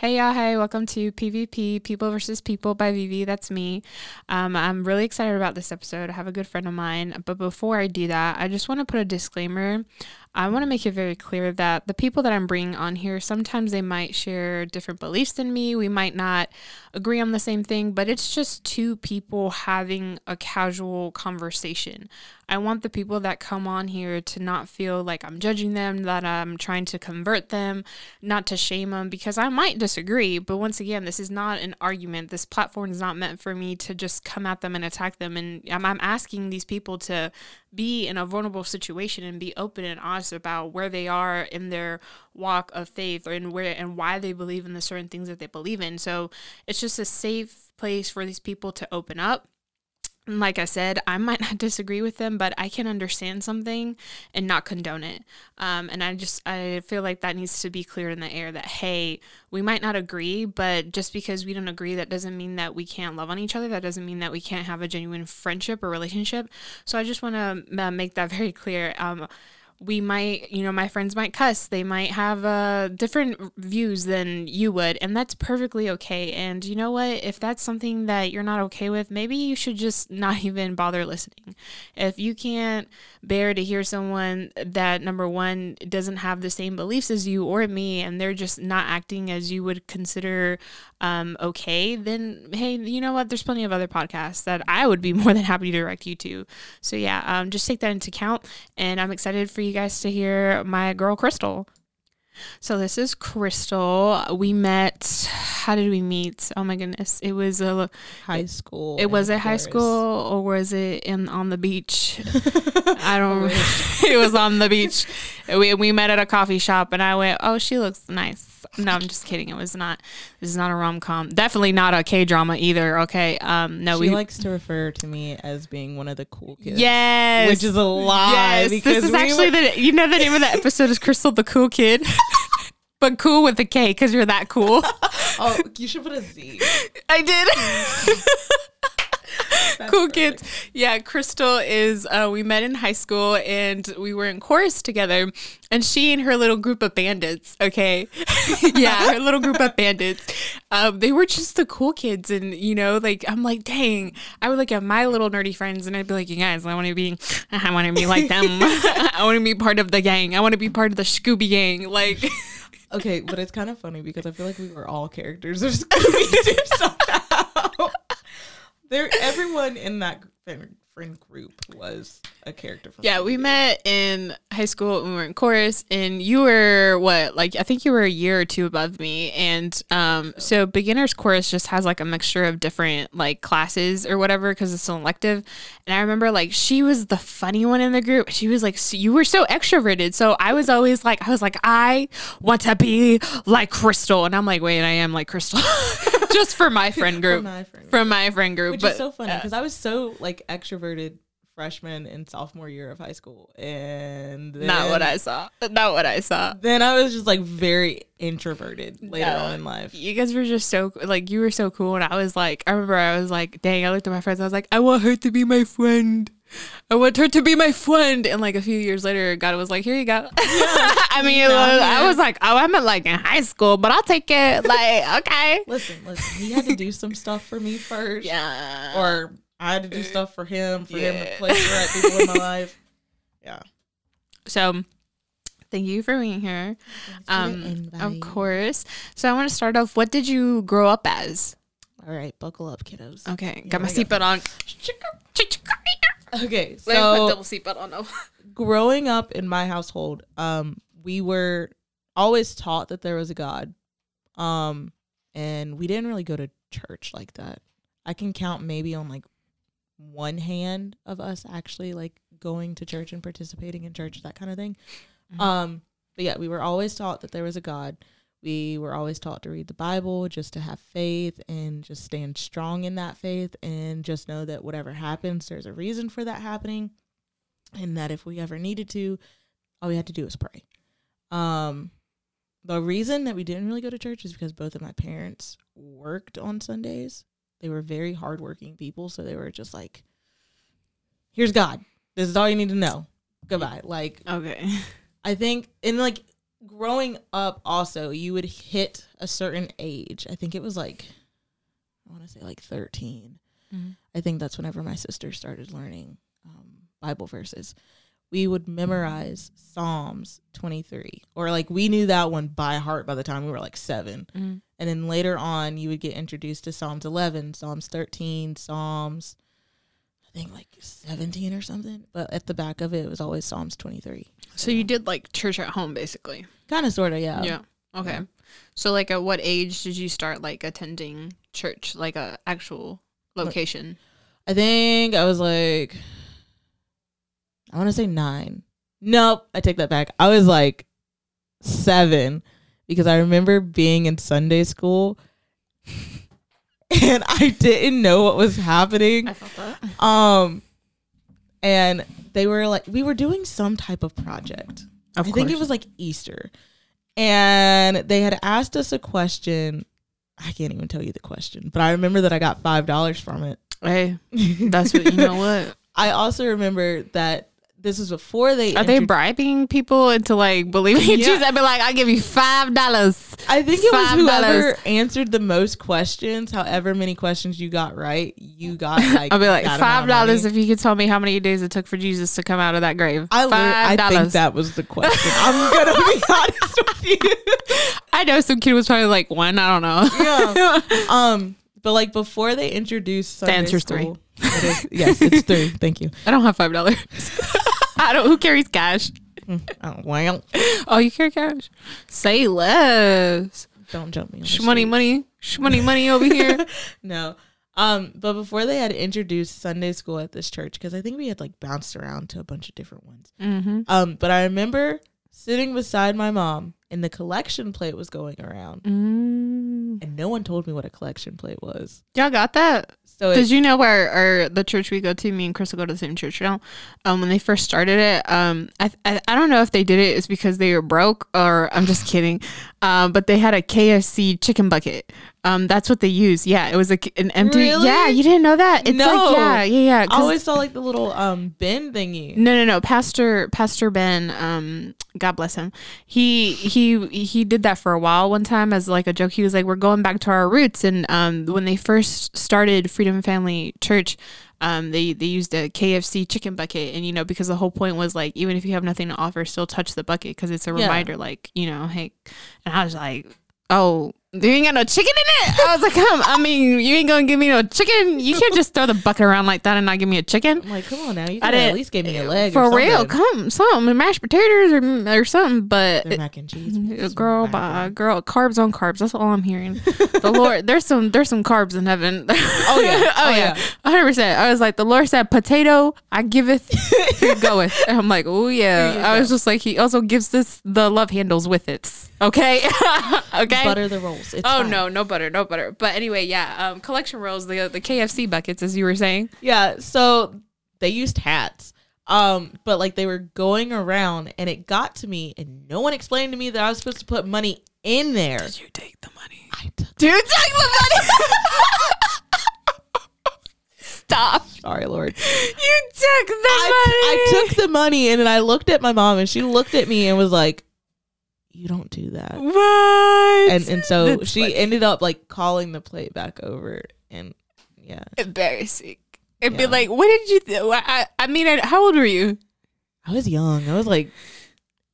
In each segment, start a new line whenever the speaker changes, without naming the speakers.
Hey, y'all. Hey, welcome to PvP, People versus People by Vivi. That's me. Um, I'm really excited about this episode. I have a good friend of mine. But before I do that, I just want to put a disclaimer. I want to make it very clear that the people that I'm bringing on here, sometimes they might share different beliefs than me. We might not agree on the same thing, but it's just two people having a casual conversation. I want the people that come on here to not feel like I'm judging them, that I'm trying to convert them, not to shame them, because I might disagree. But once again, this is not an argument. This platform is not meant for me to just come at them and attack them. And I'm, I'm asking these people to be in a vulnerable situation and be open and honest about where they are in their walk of faith or in where and why they believe in the certain things that they believe in. So it's just a safe place for these people to open up like I said, I might not disagree with them, but I can understand something and not condone it. Um, and I just I feel like that needs to be clear in the air that hey, we might not agree, but just because we don't agree, that doesn't mean that we can't love on each other. That doesn't mean that we can't have a genuine friendship or relationship. So I just want to uh, make that very clear. Um, we might, you know, my friends might cuss. They might have uh, different views than you would, and that's perfectly okay. And you know what? If that's something that you're not okay with, maybe you should just not even bother listening. If you can't bear to hear someone that, number one, doesn't have the same beliefs as you or me, and they're just not acting as you would consider um, okay, then hey, you know what? There's plenty of other podcasts that I would be more than happy to direct you to. So yeah, um, just take that into account, and I'm excited for you guys to hear my girl Crystal. So this is Crystal. We met. How did we meet? Oh my goodness! It was a
high school.
It was it high school or was it in on the beach? I don't. Know. It was on the beach. We we met at a coffee shop, and I went, "Oh, she looks nice." No, I'm just kidding. It was not. This is not a rom com. Definitely not a K drama either. Okay. Um. No,
she
we
likes to refer to me as being one of the cool kids.
Yes,
which is a lie.
Yes,
because
this is
we
actually
were-
the. You know the name of the episode is Crystal the Cool Kid. But cool with a K because you're that cool.
oh, you should put a Z.
I did. cool kids. Yeah, Crystal is. Uh, we met in high school and we were in chorus together. And she and her little group of bandits. Okay, yeah, her little group of bandits. Um, they were just the cool kids, and you know, like I'm like, dang. I would look at my little nerdy friends, and I'd be like, you guys, I want to be, I want to be like them. I want to be part of the gang. I want to be part of the Scooby gang. Like.
Okay, but it's kind of funny because I feel like we were all characters of Scooby Doo somehow. There, everyone in that friend, group was a character from.
Yeah, we met in high school when we were in chorus, and you were what, like I think you were a year or two above me, and um, so beginners chorus just has like a mixture of different like classes or whatever because it's an elective. And I remember like she was the funny one in the group. She was like, so, you were so extroverted, so I was always like, I was like, I want to be like Crystal, and I'm like, wait, I am like Crystal, just for my friend group,
From my friend group.
from my friend group.
which
but
is so funny
uh,
because I was so like extroverted freshman and sophomore year of high school, and then,
not what I saw, not what I saw.
Then I was just like very introverted later
No.
on in life.
You guys were just so like you were so cool, and I was like, I remember I was like, dang, I looked at my friends, I was like, I want her to be my friend. I want her to be my friend. And like a few years later, God was like, here you go. I mean,
No,
was, I was like, oh, I'm at like in high school, but I'll take it. Like, okay.
Listen, listen. He had to do some stuff for me first,
Yeah.
or I had to do stuff for him for him to place the right people in my life. Yeah.
so thank you for being here. Um, of course. So I want to start off. What did you grow up as?
All right, buckle up, kiddos.
Okay,
Here
got my seatbelt on.
Okay, so
Let me put
so
double seatbelt on. though.
growing up in my household, um, we were always taught that there was a God, um, and we didn't really go to church like that. I can count maybe on like one hand of us actually like going to church and participating in church, that kind of thing.
Mhm.
Um, but yeah, we were always taught that there was a God. We were always taught to read the Bible, just to have faith and just stand strong in that faith and just know that whatever happens, there's a reason for that happening. And that if we ever needed to, all we had to do was pray. Um, the reason that we didn't really go to church is because both of my parents worked on Sundays. They were very hardworking people, so they were just like, "Here's God. This is all you need to know. Goodbye." Like
Okay.
I think, and like growing up, also, you would hit a certain age. I think it was like, I want to say like 13.
Mhm.
I think that's whenever my sister started learning um, Bible verses. We would memorize Psalms 23, or like we knew that one by heart by the time we were like seven.
Mhm.
And then later on, you would get introduced to Psalms 11, Psalms 13, Psalms, I think like 17 or something. But at the back of it, it was always Psalms 23.
So you did like church at home, basically.
Kind of, sort of, yeah.
yeah. Okay.
yeah.
So like, at what age did you start like attending church, like a actual location?
I think I was like, I want to say nine. Nope, I take that back. I was like seven because I remember being in Sunday school and I didn't know what was happening.
I felt that.
Um, and they were like, we were doing some type of project.
Of
I think it was like Easter. And they had asked us a question. I can't even tell you the question, but I remember that I got $5 from it.
Hey, that's what you know. What
I also remember that this was before they.
are they bribing people into like believing in
Yeah.
Jesus? I'd be like, I'll give you five dollars.
I think it was
$5.
whoever answered the most questions, however many questions you got right, you got like.
I'll be like five dollars if you could tell me how many days it took for Jesus to come out of that grave.
I, lit- I think that was the question. I'm gonna be honest with you.
I know some kid was probably like one. I don't know.
yeah. Um, but like before they introduced Sunday
answer's three.
it is- yes, it's three. Thank you.
I don't have five dollars. I don't. Who carries cash?
Oh, well,
Oh, you carry cash? Say less.
don't jump me. on
Shmoney money. Shmoney money over here.
No. Um, but before they had introduced Sunday school at this church, because I think we had like bounced around to a bunch of different ones.
mm-hmm.
Um, but I remember sitting beside my mom and the collection plate was going around,
Mm.
and no one told me what a collection plate was.
Y'all got that?
So
Did you know where our the church we go to? Me and Crystal go to the same church now. Um, when they first started it, um, I, I I don't know if they did it is because they were broke or I'm just kidding. Um, but they had a KFC chicken bucket. Um, that's what they use. Yeah, it was like an empty.
Really?
Yeah, you didn't know that? It's
No.
like yeah, yeah, yeah.
I always saw like the little um bin thingy.
No, no, no. Pastor Pastor Ben, um, God bless him. He he he did that for a while. One time, as like a joke, he was like, "We're going back to our roots." And um, when they first started Freedom Family Church, um, they they used a KFC chicken bucket, and you know, because the whole point was like, even if you have nothing to offer, still touch the bucket because it's a
Yeah.
reminder, like you know, hey. And I was like, oh. You ain't got no chicken in it. I was like, um, I mean, you ain't gonna give me no chicken. You can't just throw the bucket around like that and not give me a chicken.
I'm like, come on now, you
I didn't
at least give me a leg
for
or
real. Come something mashed potatoes or or something. But
Their mac and cheese.
it- girl, by girl, carbs on carbs. That's all I'm hearing. the Lord, there's some there's some carbs in heaven. Oh
yeah.
oh,
Oh,
yeah, hundred percent. I was like, the Lord said, "Potato, I giveth, here goeth." And I'm like, oh yeah. I was just like, he also gives this the love handles with it. Okay, okay.
butter the rolls. It's
Oh
fine.
no, no butter, no butter. But anyway, yeah, um, collection rolls, the the KFC buckets, as you were saying.
Yeah, so they used hats. Um, but like they were going around and it got to me and no one explained to me that I was supposed to put money in there.
Did you take the money?
I took
Dude, take the money. Stop.
sorry, Lord.
You took the
I,
money.
I took the money and then I looked at my mom and she looked at me and was like, You don't do that.
What?
And and so
That's
she
funny.
ended up like calling the plate back over and yeah.
embarrassing. It'd be like, what did you? Th- I, I mean, I, how old were you?
I was young. I was like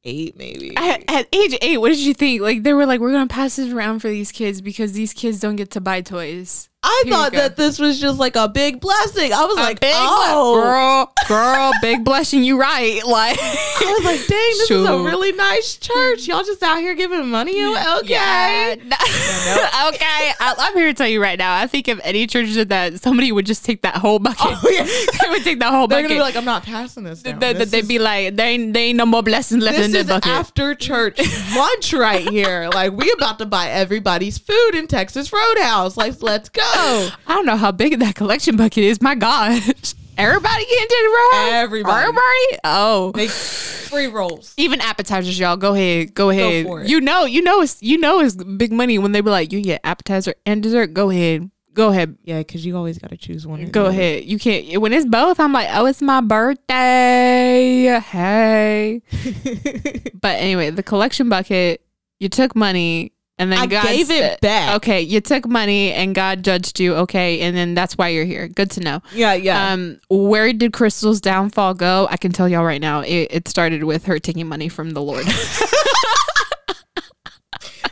eight maybe.
At, at age eight, what did you think? Like they were like, we're gonna pass this around for these kids because these kids don't get to buy toys.
I
Here
thought that this was just like a big blessing. I was
A
like,
big ble-
oh,
girl, girl, big blessing. You right? Like
I was like, dang, this is a really nice church. Y'all just out here giving money. Okay.
Yeah. okay. I, I'm here to tell you right now. I think if any church did that, somebody would just take that whole bucket.
Oh, yeah.
they would take that whole
They're
bucket.
gonna be like, I'm not passing this down.
They- they-
This
they'd
is-
be like, there ain't, there ain't no more blessings left
this
in the
is
bucket.
after church lunch right here. Like we about to buy everybody's food in Texas Roadhouse. Like let's go. Oh.
I don't know how big that collection bucket is. My gosh. Everybody getting to the road?
Everybody.
Everybody? Oh.
Make free rolls.
Even appetizers, y'all. Go ahead. Go ahead.
for it.
You know, you know it's you know it's big money when they be like, you get appetizer and dessert. Go ahead. Go ahead.
Yeah, because you always got to choose one.
Go ahead. You can't. When it's both, I'm like, oh, it's my birthday. Hey. But anyway, the collection bucket. You took money, and then
I
God
gave
said-
it back.
Okay, you took money, and God judged you. Okay, and then that's why you're here. Good to know.
Yeah, yeah.
Um, where did Crystal's downfall go? I can tell y'all right now. It, it started with her taking money from the Lord.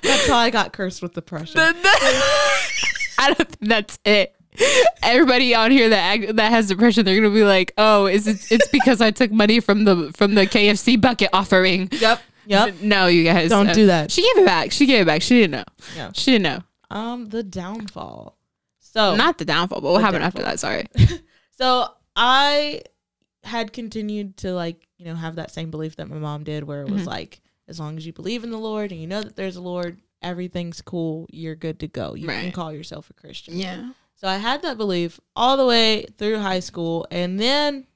That's how I got cursed with depression.
I don't think that's it. Everybody out here that that has depression, they're gonna be like, "Oh, is it? It's because I took money from the from the KFC bucket offering."
yep. Yep.
No, you guys
Don't do that.
She gave it back. She gave it back. She didn't know.
Yeah.
She didn't know.
Um, the downfall. So
Not the downfall, but what happened after that? Sorry.
So I had continued to like, you know, have that same belief that my mom did where it was
Mhm.
like, as long as you believe in the Lord and you know that there's a Lord, everything's cool. You're good to go. You can call yourself a Christian.
Yeah.
So I had that belief all the way through high school. And then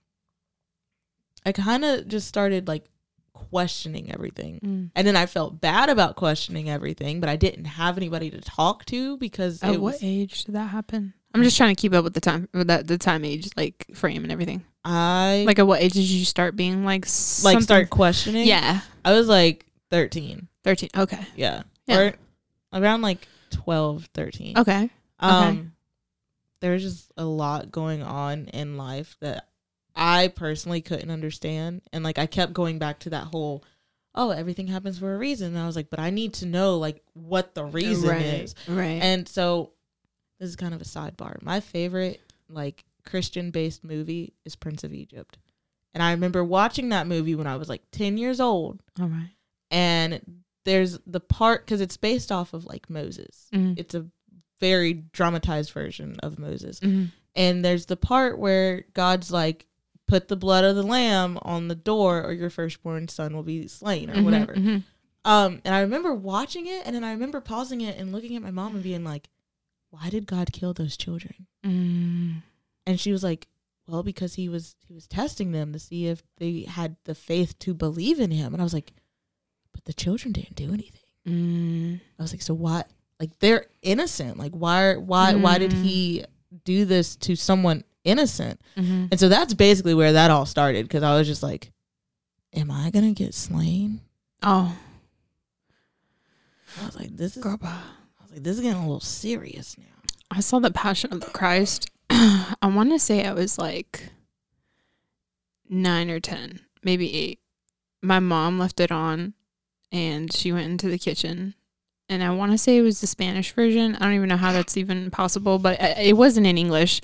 I kind of just started like questioning everything.
Mm.
And then I felt bad about questioning everything, but I didn't have anybody to talk to because
At
it
what
was,
age did that happen? I'm just trying to keep up with the time, with that the time age like frame and everything.
I like,
Like, at what age did you start being like
like start questioning.
Yeah,
I was like 13.
thirteen. Okay.
Yeah.
Yeah.
Or around like 12, 13.
Okay.
Um there was just a lot going on in life that I personally couldn't understand and like I kept going back to that whole oh everything happens for a reason and I was like but I need to know like what the reason
right.
is.
Right.
And so this is kind of a sidebar. My favorite like Christian based movie is Prince of Egypt. And I remember watching that movie when I was like 10 years old
All right.
and there's the part because it's based off of like Moses.
Mhm.
It's a very dramatized version of Moses,
Mhm.
and there's the part where God's like, "Put the blood of the lamb on the door, or your firstborn son will be slain, or
Mhm,
whatever."
mhm.
Um, and I remember watching it, and then I remember pausing it and looking at my mom and being like, "Why did God kill those children?"
Mm.
And she was like, "Well, because he was he was testing them to see if they had the faith to believe in him." And I was like, "But the children didn't do anything."
Mm.
I was like, so why? Like they're innocent. Like why? Why? Why did
Mm.
he do this to someone innocent?
Mhm.
And so that's basically where that all started. Because I was just like, am I gonna get slain?
Oh,
I was like, this is.
girl.
I was like, this is getting a little serious now.
I saw the Passion of the Christ. I want to say I was like nine or ten, maybe eight. My mom left it on, and she went into the kitchen. And I want to say it was the Spanish version. I don't even know how that's even possible, but it wasn't in English.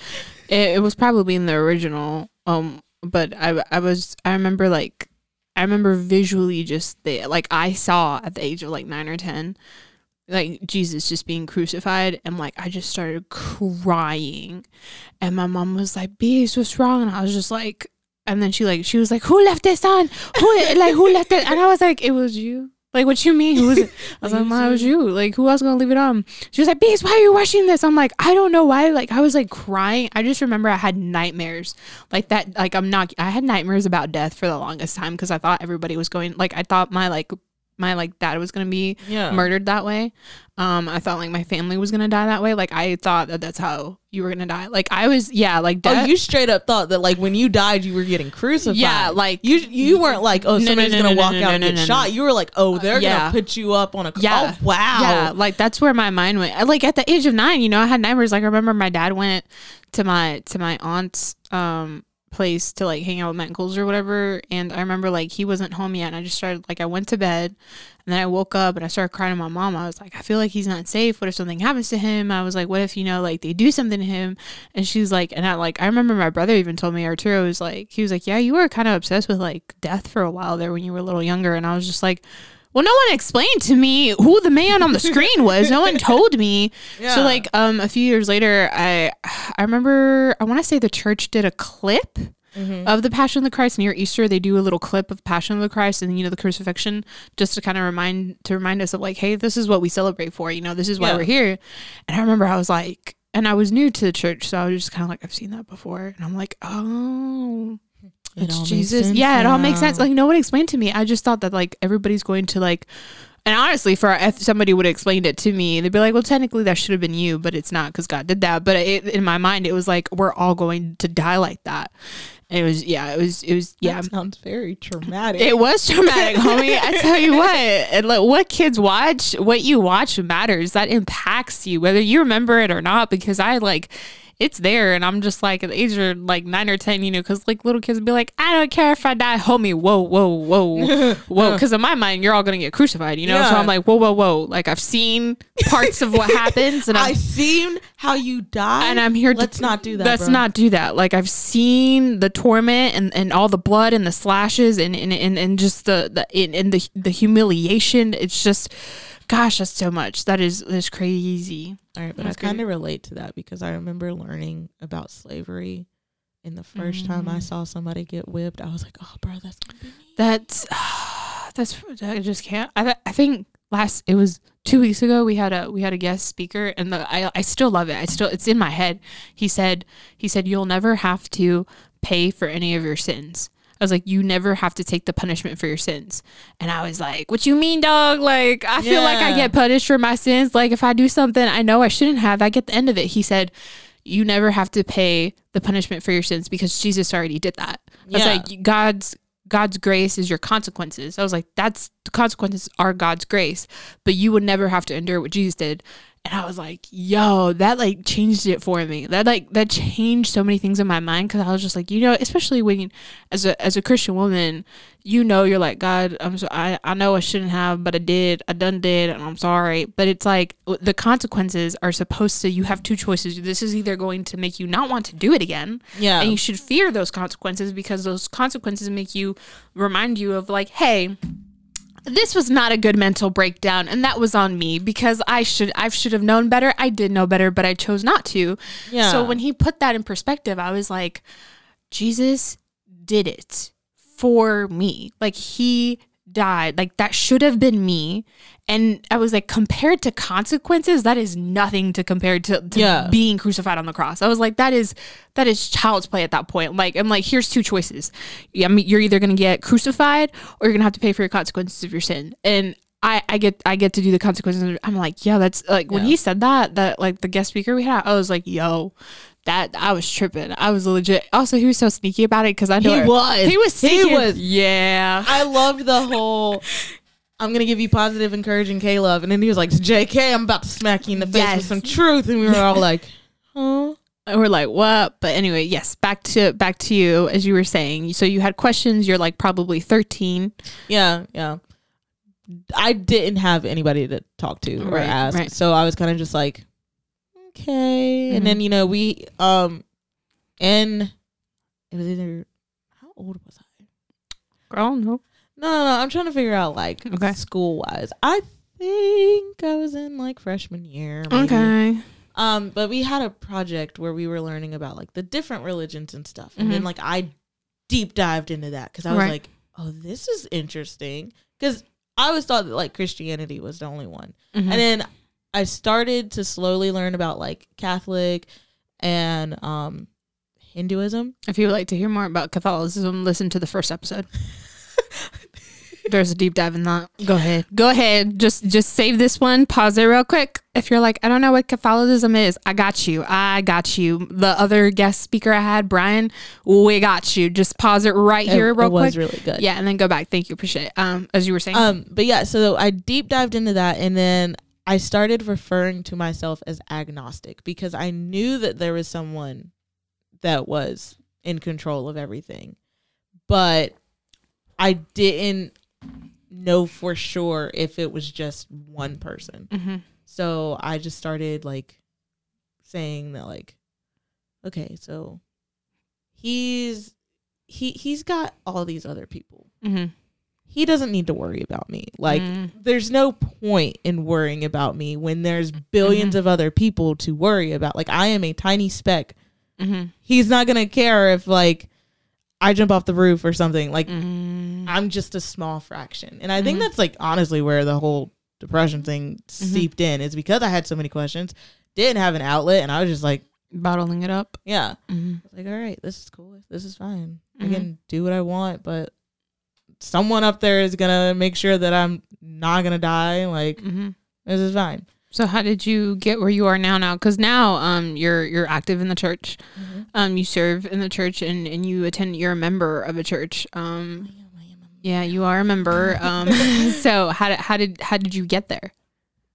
It, it was probably in the original. Um, but I I was I remember like I remember visually just the like I saw at the age of like nine or ten like Jesus just being crucified and like I just started crying and my mom was like Beast what's wrong and I was just like and then she like she was like who left this on who like who left it and I was like it was you like what you mean? Who was it? I was
Like,
like
it was
was you. Like who else gonna leave it on? She was like Beast why are you watching this? I'm like I don't know why. Like I was like crying. I just remember I had nightmares. Like that like I'm not I had nightmares about death for the longest time because I thought everybody was going like I thought my like my like dad was gonna be
Yeah.
murdered that way. Um, I thought like my family was gonna die that way. Like I thought that that's how you were gonna die. Like I was, yeah, like
Oh, you straight up thought that like when you died, you were getting crucified.
Yeah, like-
you you weren't like, oh,
No, no,
somebody's
no,
gonna walk out and get shot. You were like, oh, they're
yeah.
gonna put you up on a.
Yeah.
Oh, wow.
Yeah, like that's where my mind went. Like at the age of nine, you know, I had nightmares. Like I remember my dad went to my to my aunt's um place to like hang out with my uncles or whatever, and I remember like he wasn't home yet, and I just started like I went to bed, and then I woke up and I started crying to my mom. I was like, I feel like he's not safe. What if something happens to him? I was like, what if you know like they do something to him? And she's like, and I like I remember my brother even told me Arturo was like he was like, yeah, you were kind of obsessed with like death for a while there when you were a little younger, and I was just like. Well, no one explained to me who the man on the screen was. No one told me.
Yeah.
So like um a few years later, I I remember I want to say the church did a clip
Mhm.
of the Passion of the Christ near Easter. They do a little clip of Passion of the Christ and you know the crucifixion just to kind of remind to remind us of like, hey, this is what we celebrate for. You know, this is why
Yeah.
we're here. And I remember I was like, and I was new to the church, so I was just kind of like, I've seen that before, and I'm like, oh.
It
It's Jesus. Yeah, it all makes sense. Like no one explained to me. I just thought that like everybody's going to like And honestly, for if somebody would have explained it to me, they'd be like, "Well, technically, that should have been you, but it's not because God did that." But it, in my mind, it was like we're all going to die like that. And it was, yeah, it was, it was, yeah.
That sounds very traumatic.
It was traumatic, homie. I tell you what, and like what kids watch, what you watch matters. That impacts you, whether you remember it or not. Because I like it's there. And I'm just like, at the age of like nine or 10, you know, because like little kids be like, I don't care if I die, homie. Whoa, whoa, whoa, whoa. Because in my mind, you're all going to get crucified, you know? Yeah. So I'm like, whoa, whoa, whoa. Like I've seen parts of what happens. And
i have seen how you die.
And I'm here
Let's to, not do that.
Let's
bro.
not do that. Like I've seen the torment and, and all the blood and the slashes and, and, and, and just the, the, and, and the, the humiliation. It's just, Gosh, that's so much. That is that's crazy.
All right, but that's I kind of relate to that because I remember learning about slavery. And the 1st mm. time I mm. saw somebody get whipped, I was like, "Oh, bro, that's
that's uh, that's I just can't." I I think last it was two weeks ago we had a we had a guest speaker and the, I I still love it. I still it's in my head. He said he said you'll never have to pay for any of your sins. I was like, you never have to take the punishment for your sins. And I was like, what you mean, dog? Like, I feel like I get punished for my sins. Like, if I do something I know I shouldn't have, I get the end of it. He said, you never have to pay the punishment for your sins because Jesus already did that. Yeah. I was like, God's God's grace is your consequences. I was like, that's the consequences are God's grace, but you would never have to endure what Jesus did and I was like, yo, that like changed it for me. That like that changed so many things in my mind because I was just like, you know, especially when as a as a Christian woman, you know, you're like, God, I'm so I I know I shouldn't have, but I did, I done did, and I'm sorry. But it's like the consequences are supposed to. You have two choices. This is either going to make you not want to do it again,
yeah,
and you should fear those consequences because those consequences make you remind you of like, hey this was not a good mental breakdown and that was on me because I should I should have known better. I did know better, but I chose not to. Yeah. So when he put that in perspective, I was like, Jesus did it for me. Like he died. Like that should have been me. And I was like, compared to consequences, that is nothing to compare to, to yeah. being crucified on the cross. I was like, that is that is child's play at that point. Like, I'm like, here's two choices. I mean, you're either gonna get crucified or you're gonna have to pay for your consequences of your sin. And I, I get I get to do the consequences. I'm like, yeah, that's like when he said that, that like the guest speaker we had, I was like, yo, that I was tripping. I was legit. Also, he was so sneaky about it because I know
he was.
He was. Sneaky. He was. Yeah.
I loved the whole. I'm gonna give you positive, encouraging K-LOVE, and then he was like, "J.K., I'm about to smack you in the face yes. with some truth," and we were all like, "Huh."
And we're like, what? But anyway, yes, back to back to you as you were saying. So you had questions. You're like probably 13.
Yeah, yeah. I didn't have anybody to talk to or right, ask, right. so I was kind of just like, okay. Mm-hmm. And then you know we um, and it was either how old was I?
Girl, no.
No, no, no. I'm trying to figure out like okay. school wise. I think I was in like freshman year.
Maybe. Okay.
Um, but we had a project where we were learning about like the different religions and stuff, and mm-hmm. then like I deep dived into that because I was right. like, oh, this is interesting because I always thought that like Christianity was the only one, mm-hmm. and then I started to slowly learn about like Catholic and um Hinduism.
If you would like to hear more about Catholicism, listen to the first episode. There's a deep dive in that. Go ahead. Go ahead. Just just save this one. Pause it real quick. If you're like, I don't know what Catholicism is, I got you. I got you. The other guest speaker I had, Brian, we got you. Just pause it right here,
it,
real
it
quick.
was really good.
Yeah, and then go back. Thank you. Appreciate it. Um, as you were saying.
Um, but yeah, so I deep dived into that, and then I started referring to myself as agnostic because I knew that there was someone that was in control of everything. But I didn't know for sure if it was just one person. Mm-hmm. So I just started like saying that like okay, so he's he he's got all these other people. Mm-hmm he doesn't need to worry about me. Like, mm. there's no point in worrying about me when there's 1000000000s mm-hmm. of other people to worry about. Like, I am a tiny speck. Mm-hmm. He's not going to care if, like, I jump off the roof or something. Like, mm. I'm just a small fraction. And I think mm-hmm. that's, like, honestly where the whole depression thing mm-hmm. seeped in is because I had so many questions, didn't have an outlet, and I was just like,
bottling it up.
Yeah. Mm-hmm. like, all right, this is cool. This is fine. I can do what I want, but someone up there is gonna make sure that I'm not gonna die. Like
hmm
this is fine.
So how did you get where you are now? Now, because now um you're you're active in the church, um you serve in the church and and you attend. You're a member of a church. Um yeah, you are a member. Um so how did how did how did you get there?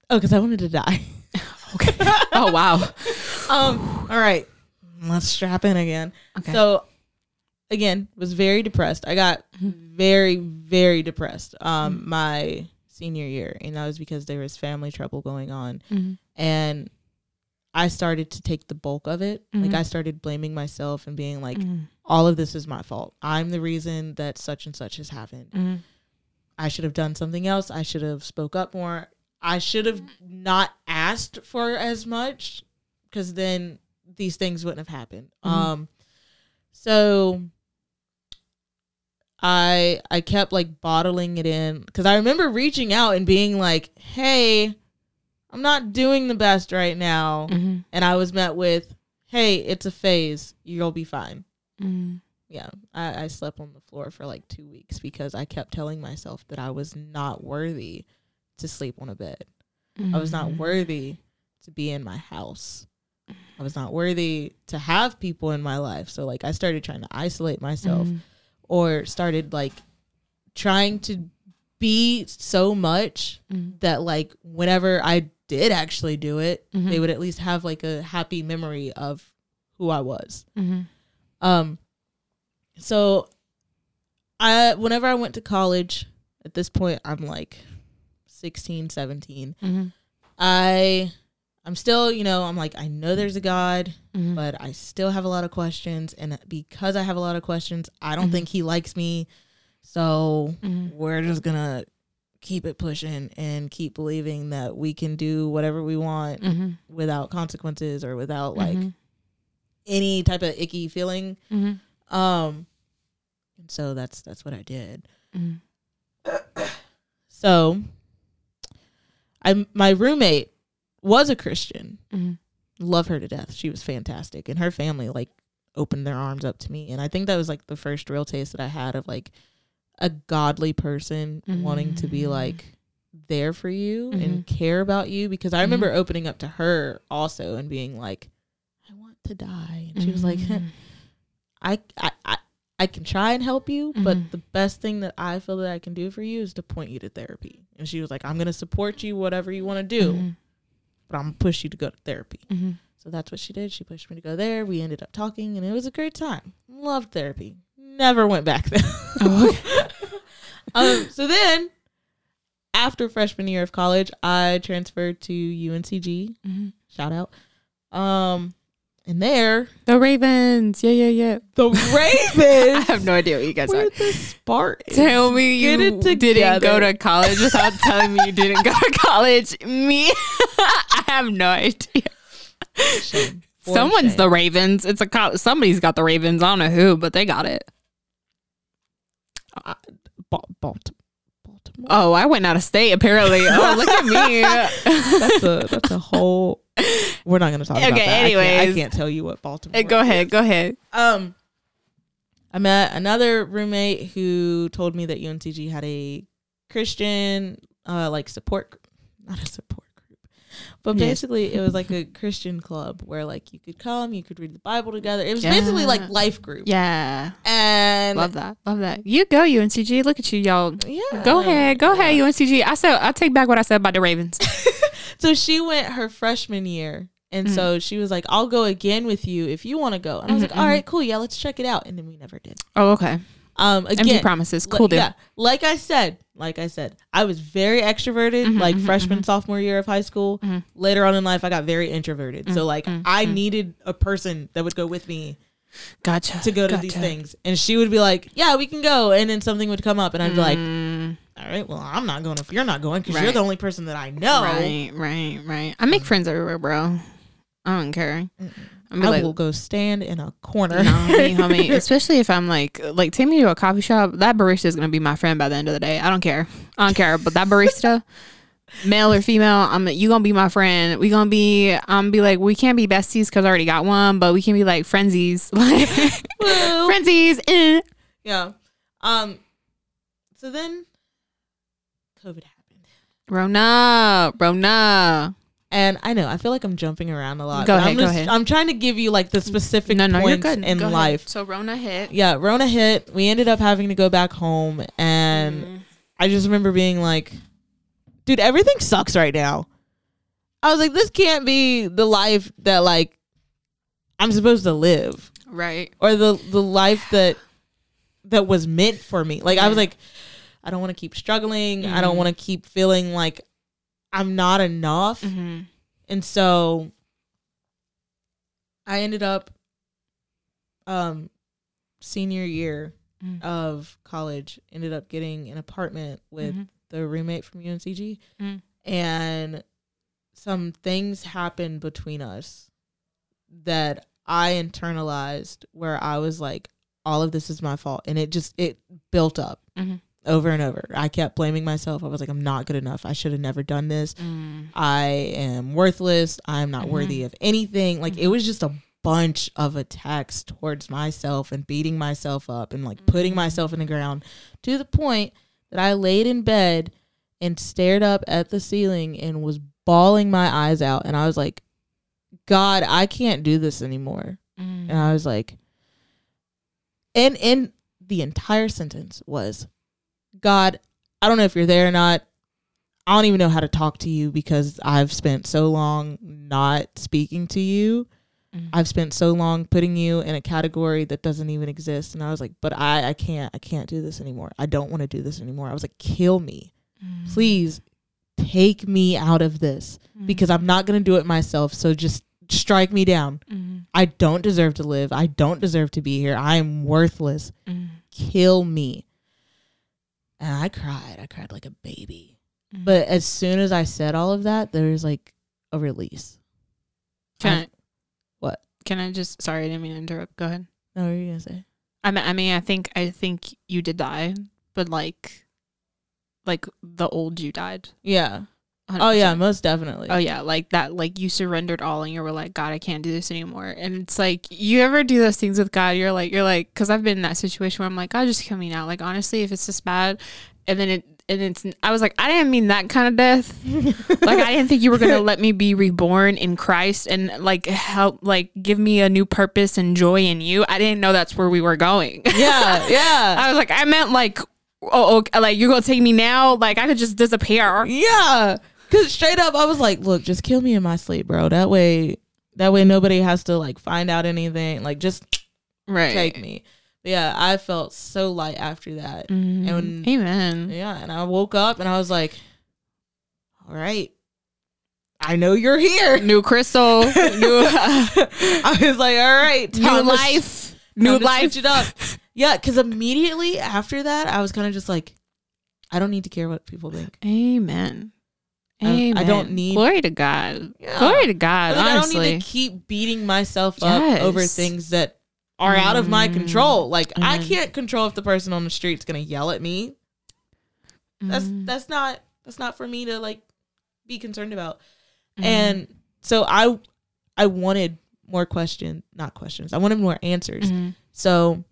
Oh, because I wanted to die.
Okay. oh wow.
um. All right. Let's strap in again.
Okay.
So, again, was very depressed. I got very, very depressed. Um,
Mhm.
my senior year, and that was because there was family trouble going on,
Mhm.
and I started to take the bulk of it. Like
Mhm.
I started blaming myself and being like,
Mhm.
all of this is my fault. I'm the reason that such and such has happened.
Mhm.
I should have done something else. I should have spoke up more. I should have not asked for as much because then these things wouldn't have happened.
Mhm.
Um so I I kept like bottling it in cuz I remember reaching out and being like, "Hey, I'm not doing the best right now."
Mhm.
And I was met with, "Hey, it's a phase. You'll be fine."
Mhm.
yeah, I, I slept on the floor for like two weeks because I kept telling myself that I was not worthy to sleep on a bed. I was not
Mhm.
worthy to be in my house. I was not worthy to have people in my life. So like I started trying to isolate myself
Mhm.
Or started like trying to be so much
Mhm.
that like whenever I did actually do it,
Mhm.
they would at least have like a happy memory of who I was.
Mhm.
Um so I whenever I went to college, at this point I'm like 16, 17.
Mhm.
I I'm still, you know, I'm like I know there's a God,
Mhm.
but I still have a lot of questions and because I have a lot of questions, I don't
Mhm.
think he likes me. So
Mhm.
we're just going to keep it pushing and keep believing that we can do whatever we want
Mhm.
without consequences or without like
Mhm.
any type of icky feeling.
Mhm.
Um, and so that's that's what I did. So, I'm my roommate was a Christian.
Mhm.
Love her to death. She was fantastic, and her family like opened their arms up to me. And I think that was like the first real taste that I had of like a godly person wanting to be
Mm.
like there for you
Mhm.
and care about you. Because I remember opening up to her also and being like, I want to die, and she was like.
Mhm.
I, I, I, I can try and help you, but
Mhm.
the best thing that I feel that I can do for you is to point you to therapy. And she was like, I'm going to support you, whatever you want to do,
Mhm.
But I'm to push you to go to therapy.
Mhm.
So that's what she did. She pushed me to go there. We ended up talking, and it was a great time. Loved therapy. Never went back there.
Oh,
um, so then, after freshman year of college, I transferred to UNCG.
Mhm.
Shout out. Um, and there,
The Ravens. Yeah, yeah, yeah.
the Ravens.
I have no idea what you guys
We're
are.
the Spartans.
Tell me you didn't go to college without telling me you didn't go to college. Me, I have no idea.
Shame.
Someone's
shame.
the Ravens. It's a co- somebody's got the Ravens. I don't know who, but they got it.
Uh, Balt- Baltimore.
Oh, I went out of state apparently. Oh, look at me.
that's a that's a whole. We're not going to talk about
Okay,
that. I can't, I can't tell you what Baltimore.
Hey, go ahead.
is.
Go ahead.
Um, I met another roommate who told me that UNCG had a Christian uh like support, not a support but
Yes.
basically it was like a Christian club where like you could come, you could read the Bible together. It was basically like life group.
Yeah.
And
Love that. Love that. You go, UNCG. Look at you, y'all.
yeah,
Go ahead. Go ahead,
Yeah.
UNCG. I said I take back what I said about the Ravens.
So she went her freshman year. And
Mhm.
so she was like, I'll go again with you if you want to go. And I was
Mhm,
like, all right, cool. Yeah, let's check it out. And then we never did.
Oh, okay.
Um,
Empty
again,
promises.
li-
Cool deal.
yeah, like I said, like I said, I was very extroverted,
Mhm,
like
mhm,
freshman,
mhm.
sophomore year of high school.
Mhm.
Later on in life, I got very introverted. so like,
mhm,
I
mhm.
needed a person that would go with me
Gotcha.
to go to these things. And she would be like, yeah, we can go. And then something would come up and I'd be like,
Mm,
all right, well, I'm not going if you're not going because you're the only person that I know.
Right, right, right. I make friends everywhere, bro. I don't care.
Mm-mm.
I'm
I
like,
will go stand in a corner.
no, homie, homie. Especially if I'm like, like, take me to a coffee shop. That barista is gonna be my friend by the end of the day. I don't care. I don't care. But that barista, male or female, I'm you gonna be my friend. We gonna be, um, be like, we can't be besties because I already got one, but we can be like frenzies, like
Woo.
friendsies. Eh.
Yeah. Um So then COVID happened.
Rona, Rona.
And I know I feel like I'm jumping around a lot.
Go ahead,
I'm
go ahead.
I'm trying to give you like the specific
No, no,
points in
Go ahead.
life.
So Rona hit.
Yeah, Rona hit. We ended up having to go back home, and
Mm.
I just remember being like, "Dude, everything sucks right now." I was like, "This can't be the life that like I'm supposed to live,
Right.
or the the life that that was meant for me." Like I was like, "I don't want to keep struggling. I don't
Mhm.
want to keep feeling like I'm not enough."
Mm-hmm.
And so I ended up um senior year
Mm.
of college ended up getting an apartment with
Mhm.
the roommate from UNCG
Mm.
and some things happened between us that I internalized where I was like all of this is my fault and it just it built up
Mhm.
Over and over. I kept blaming myself. I was like I'm not good enough. I should have never done this.
Mm.
I am worthless. I'm not
Mhm.
worthy of anything. Like it
Mhm.
was just a bunch of attacks towards myself and beating myself up and like putting
Mhm.
myself in the ground to the point that I laid in bed and stared up at the ceiling and was bawling my eyes out and I was like God, I can't do this anymore.
Mm.
And I was like and and the entire sentence was God, I don't know if you're there or not. I don't even know how to talk to you because I've spent so long not speaking to you.
Mm.
I've spent so long putting you in a category that doesn't even exist. And I was like, but I, I can't, I can't do this anymore. I don't want to do this anymore. I was like, kill me.
Mm.
Please take me out of this
Mm.
because I'm not going to do it myself. So just strike me down.
Mm.
I don't deserve to live. I don't deserve to be here. I am worthless.
Mm.
Kill me. And I cried. I cried like a baby.
Mm.
But as soon as I said all of that, there was like a release.
can I,
what?
Can I just? Sorry, I didn't mean to interrupt. Go ahead.
No, what were you gonna say?
I mean, I mean, I think, I think you did die, but like, like the old you died.
Yeah.
100%.
Oh yeah, most definitely.
Oh yeah, like that. Like you surrendered all, and you were like, God, I can't do this anymore. And it's like you ever do those things with God. You're like, you're like, because I've been in that situation where I'm like, God, just kill me now. Like honestly, if it's this bad, and then it. And it's, I was like, I didn't mean that kind of death. like, I didn't think you were gonna let me be reborn in Christ and like help, like give me a new purpose and joy in you. I didn't know that's where we were going.
yeah, yeah.
I was like, I meant like, oh, okay, like you're gonna take me now? Like I could just disappear.
Yeah. Cause straight up I was like, look, just kill me in my sleep, bro. That way that way nobody has to like find out anything. Like just
Right.
take me. But yeah, I felt so light after that.
Mhm.
And-
Amen.
Yeah, and I woke up and I was like, All right. I know you're here.
New crystal, new,
I was like, all right,
new life, new life.
it up. Yeah, because immediately after that, I was kind of just like, I don't need to care what people think.
Amen.
I-
Amen.
I don't need-
glory to God.
Yeah.
Glory to God.
Like, I don't need to keep beating myself up over things that are out of my
Mm.
control. Like I can't control if the person on the street's gonna yell at me. That's
Mm.
that's not that's not for me to like be concerned about.
Mhm.
And so I I wanted more question, not questions. I wanted more answers.
Mhm.
So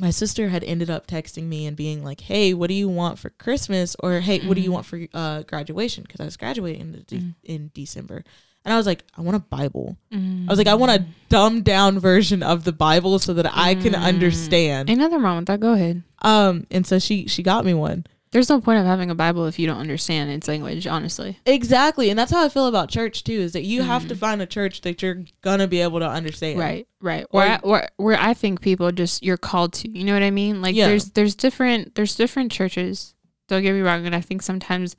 my sister had ended up texting me and being like, "Hey, what do you want for Christmas?" or "Hey, what do you
Mhm.
want for uh, graduation?" Because I was graduating in, de-
Mhm.
in December, and I was like, "I want a Bible."
Mhm.
I was like, "I want a dumbed down version of the Bible so that I can
Mm.
understand."
Ain't nothing wrong with that. Go ahead.
Um, and so she she got me one.
There's no point of having a Bible if you don't understand its language. Honestly.
Exactly, and that's how I feel about church too. Is that you have to
Mhm.
find a church that you're gonna be able to understand.
Right, right.
Or-
Where, I, where where I think people just you're called to. You know what I mean? Like
Yeah.
there's there's different there's different churches. Don't get me wrong, and I think sometimes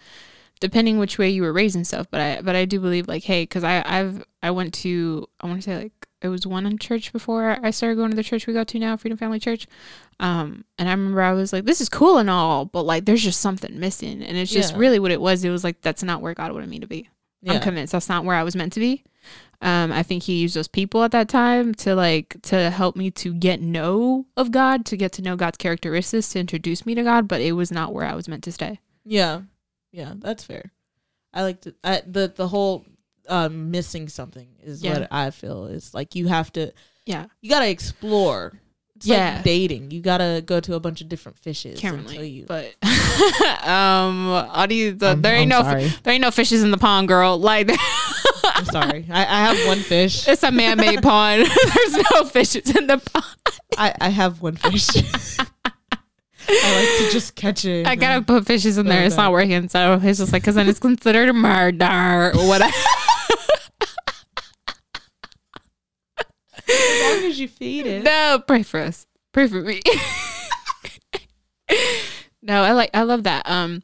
depending which way you were raised and stuff, but I but I do believe like hey, because I I've I went to I want to say like it was one in church before I started going to the church we go to now, Freedom Family Church. Um, and I remember I was like, this is cool and all, but like there's just something missing, and it's just
Yeah.
really what it was. It was like that's not where God wanted me to be. I'm convinced that's not where I was meant to be. Um, I think he used those people at that time to like to help me to get know of God, to get to know God's characteristics, to introduce me to God, but it was not where I was meant to stay.
Yeah, yeah, that's fair. I like to I, the the whole um, missing something is
Yeah.
what I feel is like you have to
Yeah.
you got to explore It's
Yeah.
like dating. You gotta go to a bunch of different fishes
Can't
until
relate,
you.
but um, how do you? The,
I'm-
there ain't
I'm
no
sorry.
there ain't no fishes in the pond, girl. Like
I'm sorry. I, I have one fish.
it's a man-made pond. There's no fishes in the pond.
I, I have one fish. I like to just catch it.
I gotta put fishes in there. It's not working. So it's just like, cause then it's considered murder or whatever.
As long as you feed it.
no, pray for us. Pray for me. no, I like, I love that. Um,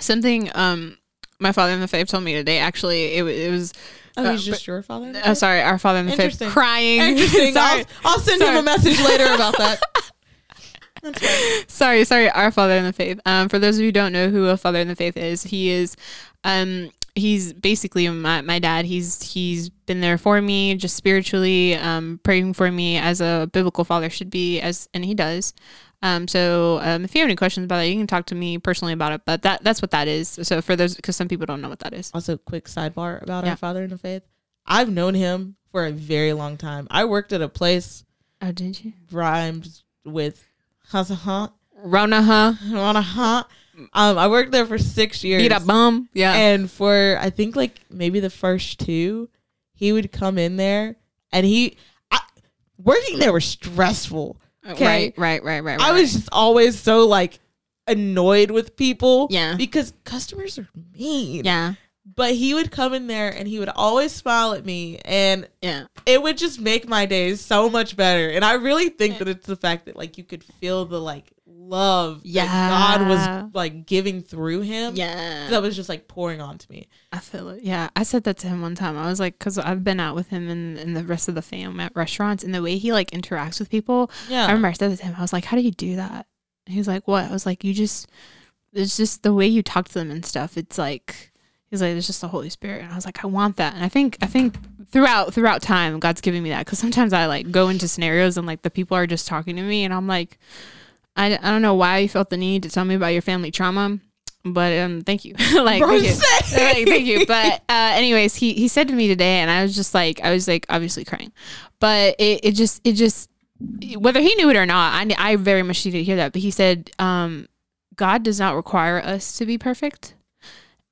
something, um, my father in the faith told me today, actually, it, it was,
Oh,
uh,
he's just your father.
oh, sorry, our father in the faith crying.
Interesting.
sorry,
I'll, I'll send him a message later about that.
Sorry, sorry, our father in the faith. Um, for those of you who don't know who a father in the faith is, he is, um, he's basically my, my dad. He's he's been there for me, just spiritually, um, praying for me as a biblical father should be, as and he does. Um, so um, if you have any questions about that you can talk to me personally about it. But that that's what that is. So for those, because some people don't know what that is.
Also, quick sidebar about
Yeah.
our father in the faith. I've known him for a very long time. I worked at a place
Oh, did you?
rhymes with huh
huh.
Um, I worked there for six years.
Beat a bum. Yeah.
And for I think like maybe the first two, he would come in there and he I, working there was stressful. okay.
Right, right, right, right.
I was just always so like annoyed with people.
Yeah.
Because customers are mean.
Yeah.
But he would come in there and he would always smile at me and
Yeah.
it would just make my days so much better. And I really think that it's the fact that like you could feel the like love
Yeah.
that God was like giving through him.
Yeah.
That was just like pouring onto me.
I feel it. Yeah, I said that to him one time. I was like, because I've been out with him and, and the rest of the fam at restaurants, and the way he like interacts with people.
Yeah.
I remember I said that to him. I was like, "How do you do that?" And he was like, "What?" I was like, "You just, it's just the way you talk to them and stuff. It's like." He's like, it's just the Holy Spirit, and I was like, I want that, and I think, I think throughout throughout time, God's giving me that because sometimes I like go into scenarios and like the people are just talking to me, and I'm like, I, I don't know why you felt the need to tell me about your family trauma, but um, thank you, like, thank you. like, thank you. But uh, anyways, he he said to me today, and I was just like, I was like, obviously crying, but it, it just it just whether he knew it or not, I I very much needed to hear that. But he said, um, God does not require us to be perfect,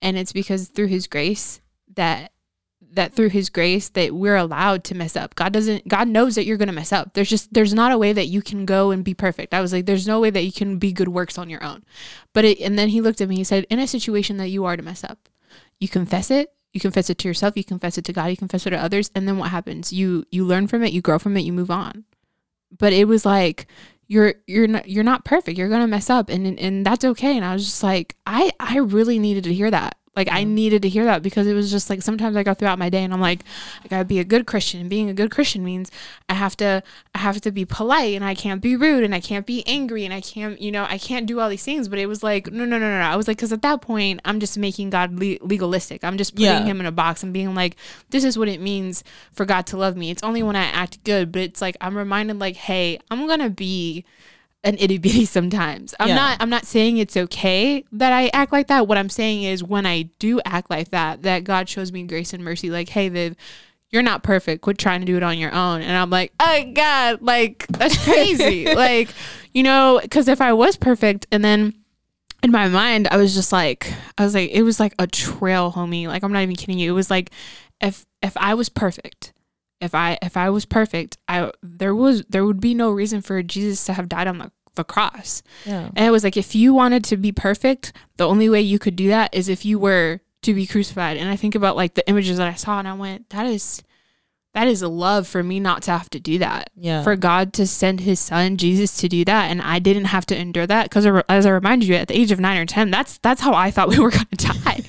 and it's because through His grace that that through his grace that we're allowed to mess up. God doesn't God knows that you're going to mess up. There's just there's not a way that you can go and be perfect. I was like there's no way that you can be good works on your own. But it, and then he looked at me he said in a situation that you are to mess up, you confess it, you confess it to yourself, you confess it to God, you confess it to others, and then what happens? You you learn from it, you grow from it, you move on. But it was like you're you're not you're not perfect. You're going to mess up and, and and that's okay. And I was just like I I really needed to hear that. Like I mm. needed to hear that because it was just like sometimes I go throughout my day and I'm like, I gotta be a good Christian. And being a good Christian means I have to I have to be polite and I can't be rude and I can't be angry and I can't you know I can't do all these things. But it was like no no no no. no. I was like because at that point I'm just making God le- legalistic. I'm just putting
Yeah.
him in a box and being like this is what it means for God to love me. It's only when I act good, but it's like I'm reminded like hey I'm gonna be an itty bitty sometimes. I'm
Yeah.
not I'm not saying it's okay that I act like that. What I'm saying is when I do act like that, that God shows me grace and mercy. Like, hey, Viv, you're not perfect. Quit trying to do it on your own. And I'm like, oh God, like that's crazy. like, you know, because if I was perfect and then in my mind, I was just like, I was like, it was like a trail, homie. Like, I'm not even kidding you. It was like, if if I was perfect, if I if I was perfect, I there was there would be no reason for Jesus to have died on the, the cross.
Yeah.
And it was like if you wanted to be perfect, the only way you could do that is if you were to be crucified. And I think about like the images that I saw and I went, that is that is a love for me not to have to do that.
Yeah.
For God to send his son Jesus to do that and I didn't have to endure that cuz as I remind you at the age of 9 or 10, that's that's how I thought we were going to die.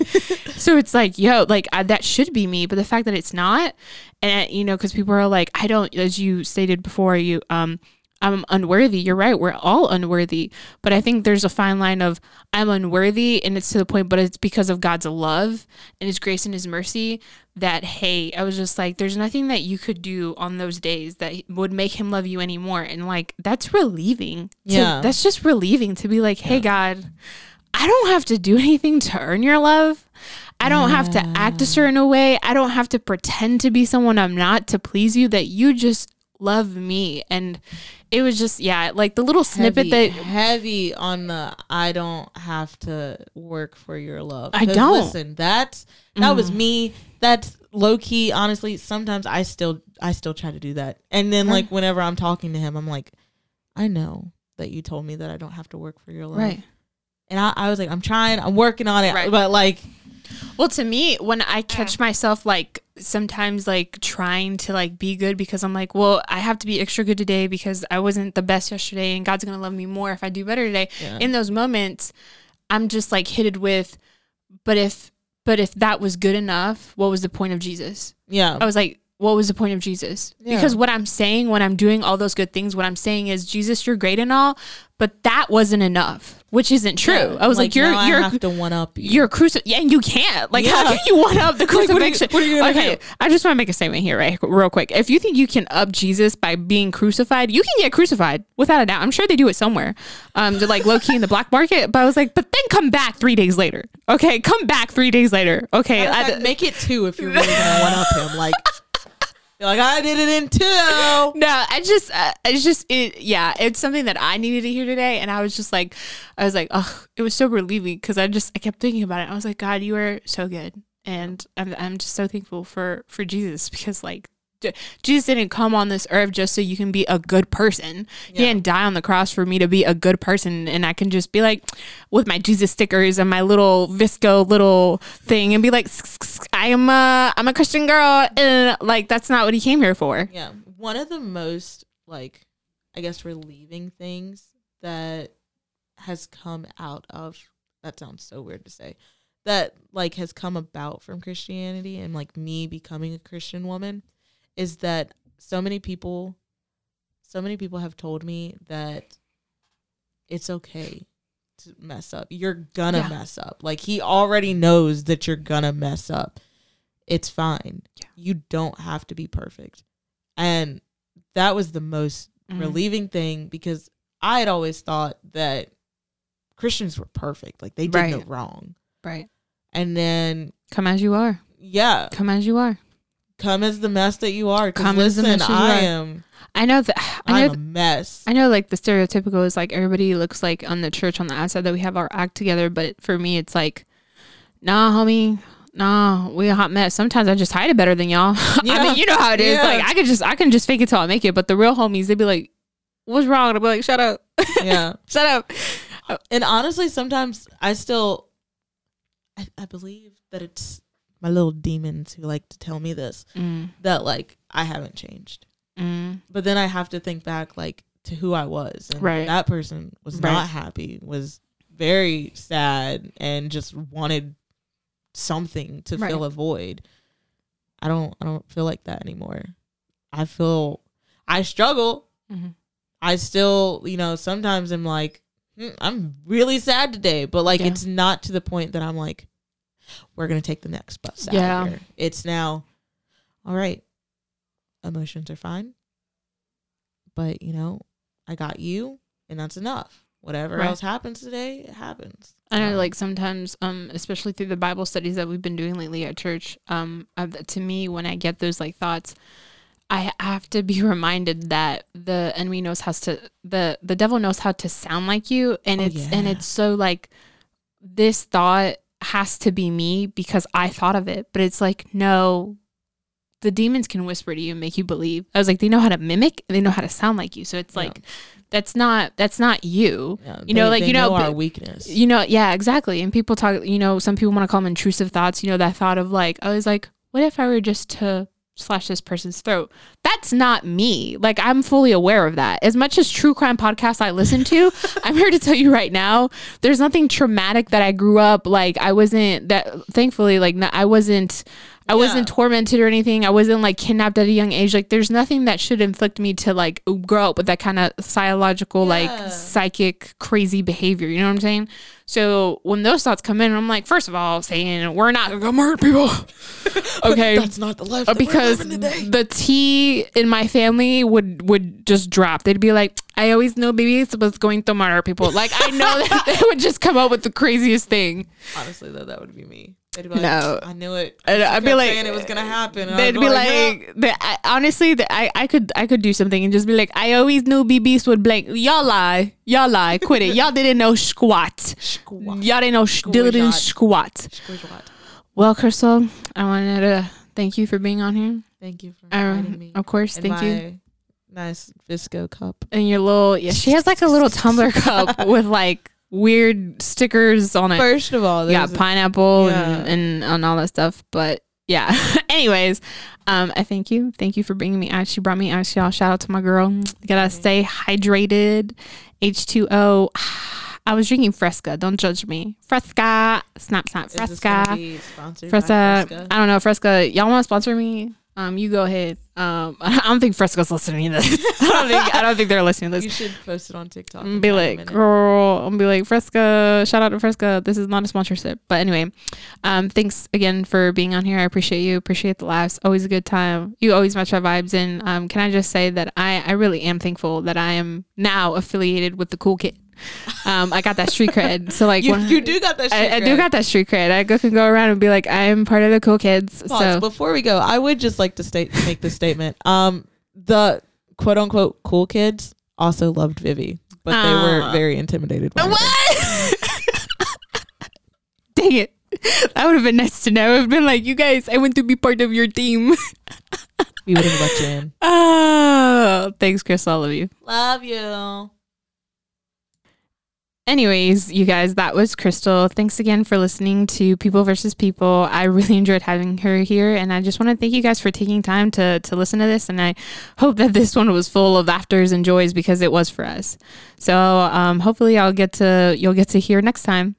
So it's like, yo, like I, that should be me, but the fact that it's not and you know cuz people are like I don't as you stated before you um I'm unworthy. You're right. We're all unworthy. But I think there's a fine line of I'm unworthy and it's to the point, but it's because of God's love and his grace and his mercy that, hey, I was just like, there's nothing that you could do on those days that would make him love you anymore. And like, that's relieving. to-
Yeah.
That's just relieving to be like, hey, God, I don't have to do anything to earn your love. I don't have to act a certain way. I don't have to pretend to be someone I'm not to please you, that you just love me and it was just yeah like the little snippet
heavy,
that
heavy on the I don't have to work for your love.
I don't.
listen. That's that was
Mhm.
me. That's low key. Honestly, sometimes I still I still try to do that. And then like whenever I'm talking to him, I'm like, I know that you told me that I don't have to work for your love.
right
And I, I was like, I'm trying. I'm working on it.
Right.
But like,
Well, to me, when I catch myself like sometimes like trying to like be good because I'm like, well, I have to be extra good today because I wasn't the best yesterday and God's going to love me more if I do better today.
Yeah.
In those moments, I'm just like hitted with but if but if that was good enough, what was the point of Jesus?
yeah,
I was like, what was the point of Jesus?
Yeah.
Because what I'm saying when I'm doing all those good things, what I'm saying is, Jesus, you're great and all, but that wasn't enough, which isn't true.
Yeah.
I was like, you're
now
you're
have to one up you.
you're cruci yeah, and you can't. Like, how can you one up the
Like, what are you-
crucifixion?
what are you gonna
okay,
do?
I just want to make a statement here, right, real quick. If you think you can up Jesus by being crucified, you can get crucified without a doubt. I'm sure they do it somewhere, um, to like low key in the black market. But I was like, but then come back three days later. Okay, come back three days later. Okay,
of
I-
make it two if you're really gonna one up him. Like, you're like I did it in two.
no, I just, uh, it's just, it, yeah, it's something that I needed to hear today. And I was just like, I was like, oh, it was so relieving because I just, I kept thinking about it. I was like, God, you are so good. And I'm, I'm just so thankful for, for Jesus because like, Jesus didn't come on this earth just so you can be a good person. He didn't die on the cross for me to be a good person. And I can just be like, with my Jesus stickers and my little VSCO little thing and be like, I am a, I'm a Christian girl. And like, that's not what he came here for.
Yeah, one of the most like, I guess, relieving things that has come out of that sounds so weird to say that like has come about from Christianity and like me becoming a Christian woman is that so many people so many people have told me that it's okay to mess up. You're gonna
Yeah.
mess up. Like he already knows that you're gonna mess up. It's fine.
Yeah.
You don't have to be perfect. And that was the most
Mhm.
relieving thing because I had always thought that Christians were perfect. Like they did no wrong.
Right.
And then
Come as you are.
yeah,
Come as you are.
Come as the mess that you are.
Come as the mess
I
are.
am
I know that I
I'm
know
a mess.
I know like the stereotypical is like everybody looks like on the church on the outside that we have our act together, but for me it's like, nah, homie, nah, we a hot mess. Sometimes I just hide it better than y'all. I mean, you know how it is.
Yeah.
Like I could just I can just fake it till I make it, but the real homies they'd be like, what's wrong? And I'd be like, shut up,
yeah.
shut up.
And honestly, sometimes I still, I, I believe that it's my little demons who like to tell me this
Mm,
that like I haven't changed.
mm,
But then I have to think back like to who I was, and
Right.
that person was
Right.
not happy, was very sad, and just wanted something to
Right.
fill a void. I don't, I don't feel like that anymore. I feel, I struggle.
mhm.
I still, you know, sometimes I'm like, "Hmm, I'm really sad today, but like
Yeah.
it's not to the point that I'm like, we're gonna take the next bus
Yeah.
It's now, all right, emotions are fine, but you know, I got you, and that's enough. Whatever
Right.
else happens today, it happens.
I know,
Um,
like sometimes, um, especially through the Bible studies that we've been doing lately at church, um, uh, to me, when I get those like thoughts, I have to be reminded that the enemy knows how to the the devil knows how to sound like you, and
Oh,
it's and it's so like this thought has to be me because I thought of it, but it's like no. The demons can whisper to you and make you believe. I was like, they know how to mimic, and they know how to sound like you. So it's
Yeah.
like, that's not that's not you.
yeah,
you know, like, you know,
our
but-
weakness.
You know, yeah, exactly. And people talk, you know, some people want to call them intrusive thoughts. You know, that thought of like, I was like, what if I were just to slash this person's throat? That's not me. Like, I'm fully aware of that. As much as true crime podcasts I listen to, I'm here to tell you right now, there's nothing traumatic that I grew up like. I wasn't that. Thankfully, like, I wasn't. I wasn't tormented or anything. I wasn't like kidnapped at a young age. Like, there's nothing that should inflict me to like grow up with that kind of psychological,
Yeah.
like psychic, crazy behavior. You know what I'm saying? So when those thoughts come in, I'm like, first of all, saying we're not gonna murder people. okay.
that's not the life
because the tea in my family would would just drop. They'd be like, "I always know baby was going to murder people." Like I know that they would just come up with the craziest thing.
Honestly, though, that would be me. They'd be like,
No.
I knew it.
I'd-
She
I'd be like-
it was gonna happen. and
They'd be
"Yeah."
like, the, I, honestly, the, I, I could I could do something and just be like, I always knew BBs would blank. Y'all lie, y'all lie, quit it. Y'all didn't know squat.
Squat.
Y'all didn't know sh- didn't
Squat.
squat. Well, Crystal, I wanted to thank you for being on here.
Thank you for
Um,
me.
of course,
And
thank you.
Nice VSCO cup.
And your little yeah, she has like a little tumbler cup with like weird stickers on it.
First of all,
yeah,
there's a-
pineapple
Yeah.
and, and and all that stuff. But yeah. Anyways, um, I thank you. Thank you for bringing me out. She brought me out. Y'all shout out to my girl. You gotta stay hydrated. H two O. I was drinking Fresca. Don't judge me. Fresca. Snap, snap.
is this gonna
Fresca. Fresca.
Fresca?
I don't know. Fresca. Y'all want to sponsor me? Um, you go ahead. Um, I don't think Fresca's listening to this. I don't think. I don't think they're listening to this.
You should post it on TikTok.
and
and
be like,
them in it.
girl, I'm be like, Fresca, shout out to Fresca. This is not a sponsorship. But anyway, um, thanks again for being on here. I appreciate you. Appreciate the laughs. Always a good time. You always match my vibes. And um, can I just say that I, I really am thankful that I am now affiliated with the cool kid. Um, I got that street cred. So like,
You,
when-
you do got that.
I, I do got that street cred. I go, can go around and be like, I am part of the cool kids.
Pause.
So
Before we go, I would just like to state make this statement. Um, the quote unquote cool kids also loved Vivi, but they were very intimidated. By her.
What? Dang it. That would have been nice to know. I've been like, you guys, I want to be part of your team.
We would have let you in.
Oh, thanks, Chris. I love you.
Love you.
Anyways, you guys, that was Crystal. Thanks again for listening to People versus People. I really enjoyed having her here, and I just want to thank you guys for taking time to to listen to this. And I hope that this one was full of laughters and joys because it was for us. So, um, hopefully, I'll get to you'll get to hear next time.